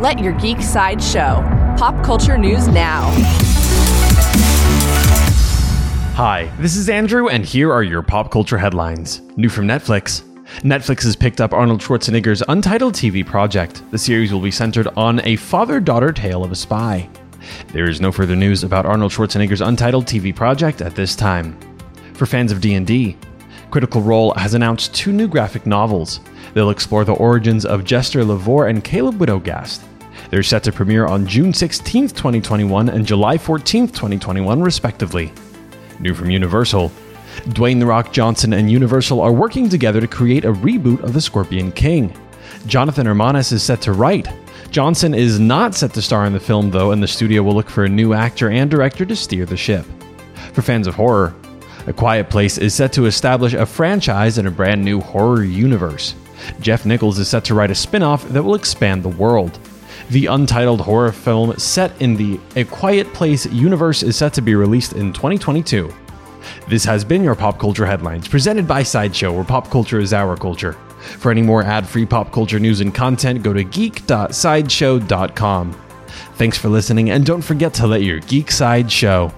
Let your geek side show. Pop culture news now. Hi, this is Andrew, and here are your pop culture headlines. New from Netflix. Netflix has picked up Arnold Schwarzenegger's Untitled TV project. The series will be centered on a father daughter tale of a spy. There is no further news about Arnold Schwarzenegger's Untitled TV project at this time. For fans of D&D, Critical Role has announced two new graphic novels. They'll explore the origins of Jester Lavorre and Caleb Widogast. They're set to premiere on June 16, 2021 and July 14, 2021 respectively. New from Universal, Dwayne The Rock Johnson and Universal are working together to create a reboot of The Scorpion King. Jonathan Hermanis is set to write. Johnson is not set to star in the film, though, and the studio will look for a new actor and director to steer the ship. For fans of horror, A Quiet Place is set to establish a franchise in a brand new horror universe. Jeff Nichols is set to write a spin off that will expand the world. The untitled horror film set in the A Quiet Place universe is set to be released in 2022. This has been your Pop Culture Headlines, presented by Sideshow, where pop culture is our culture. For any more ad free pop culture news and content, go to geek.sideshow.com. Thanks for listening, and don't forget to let your geek side show.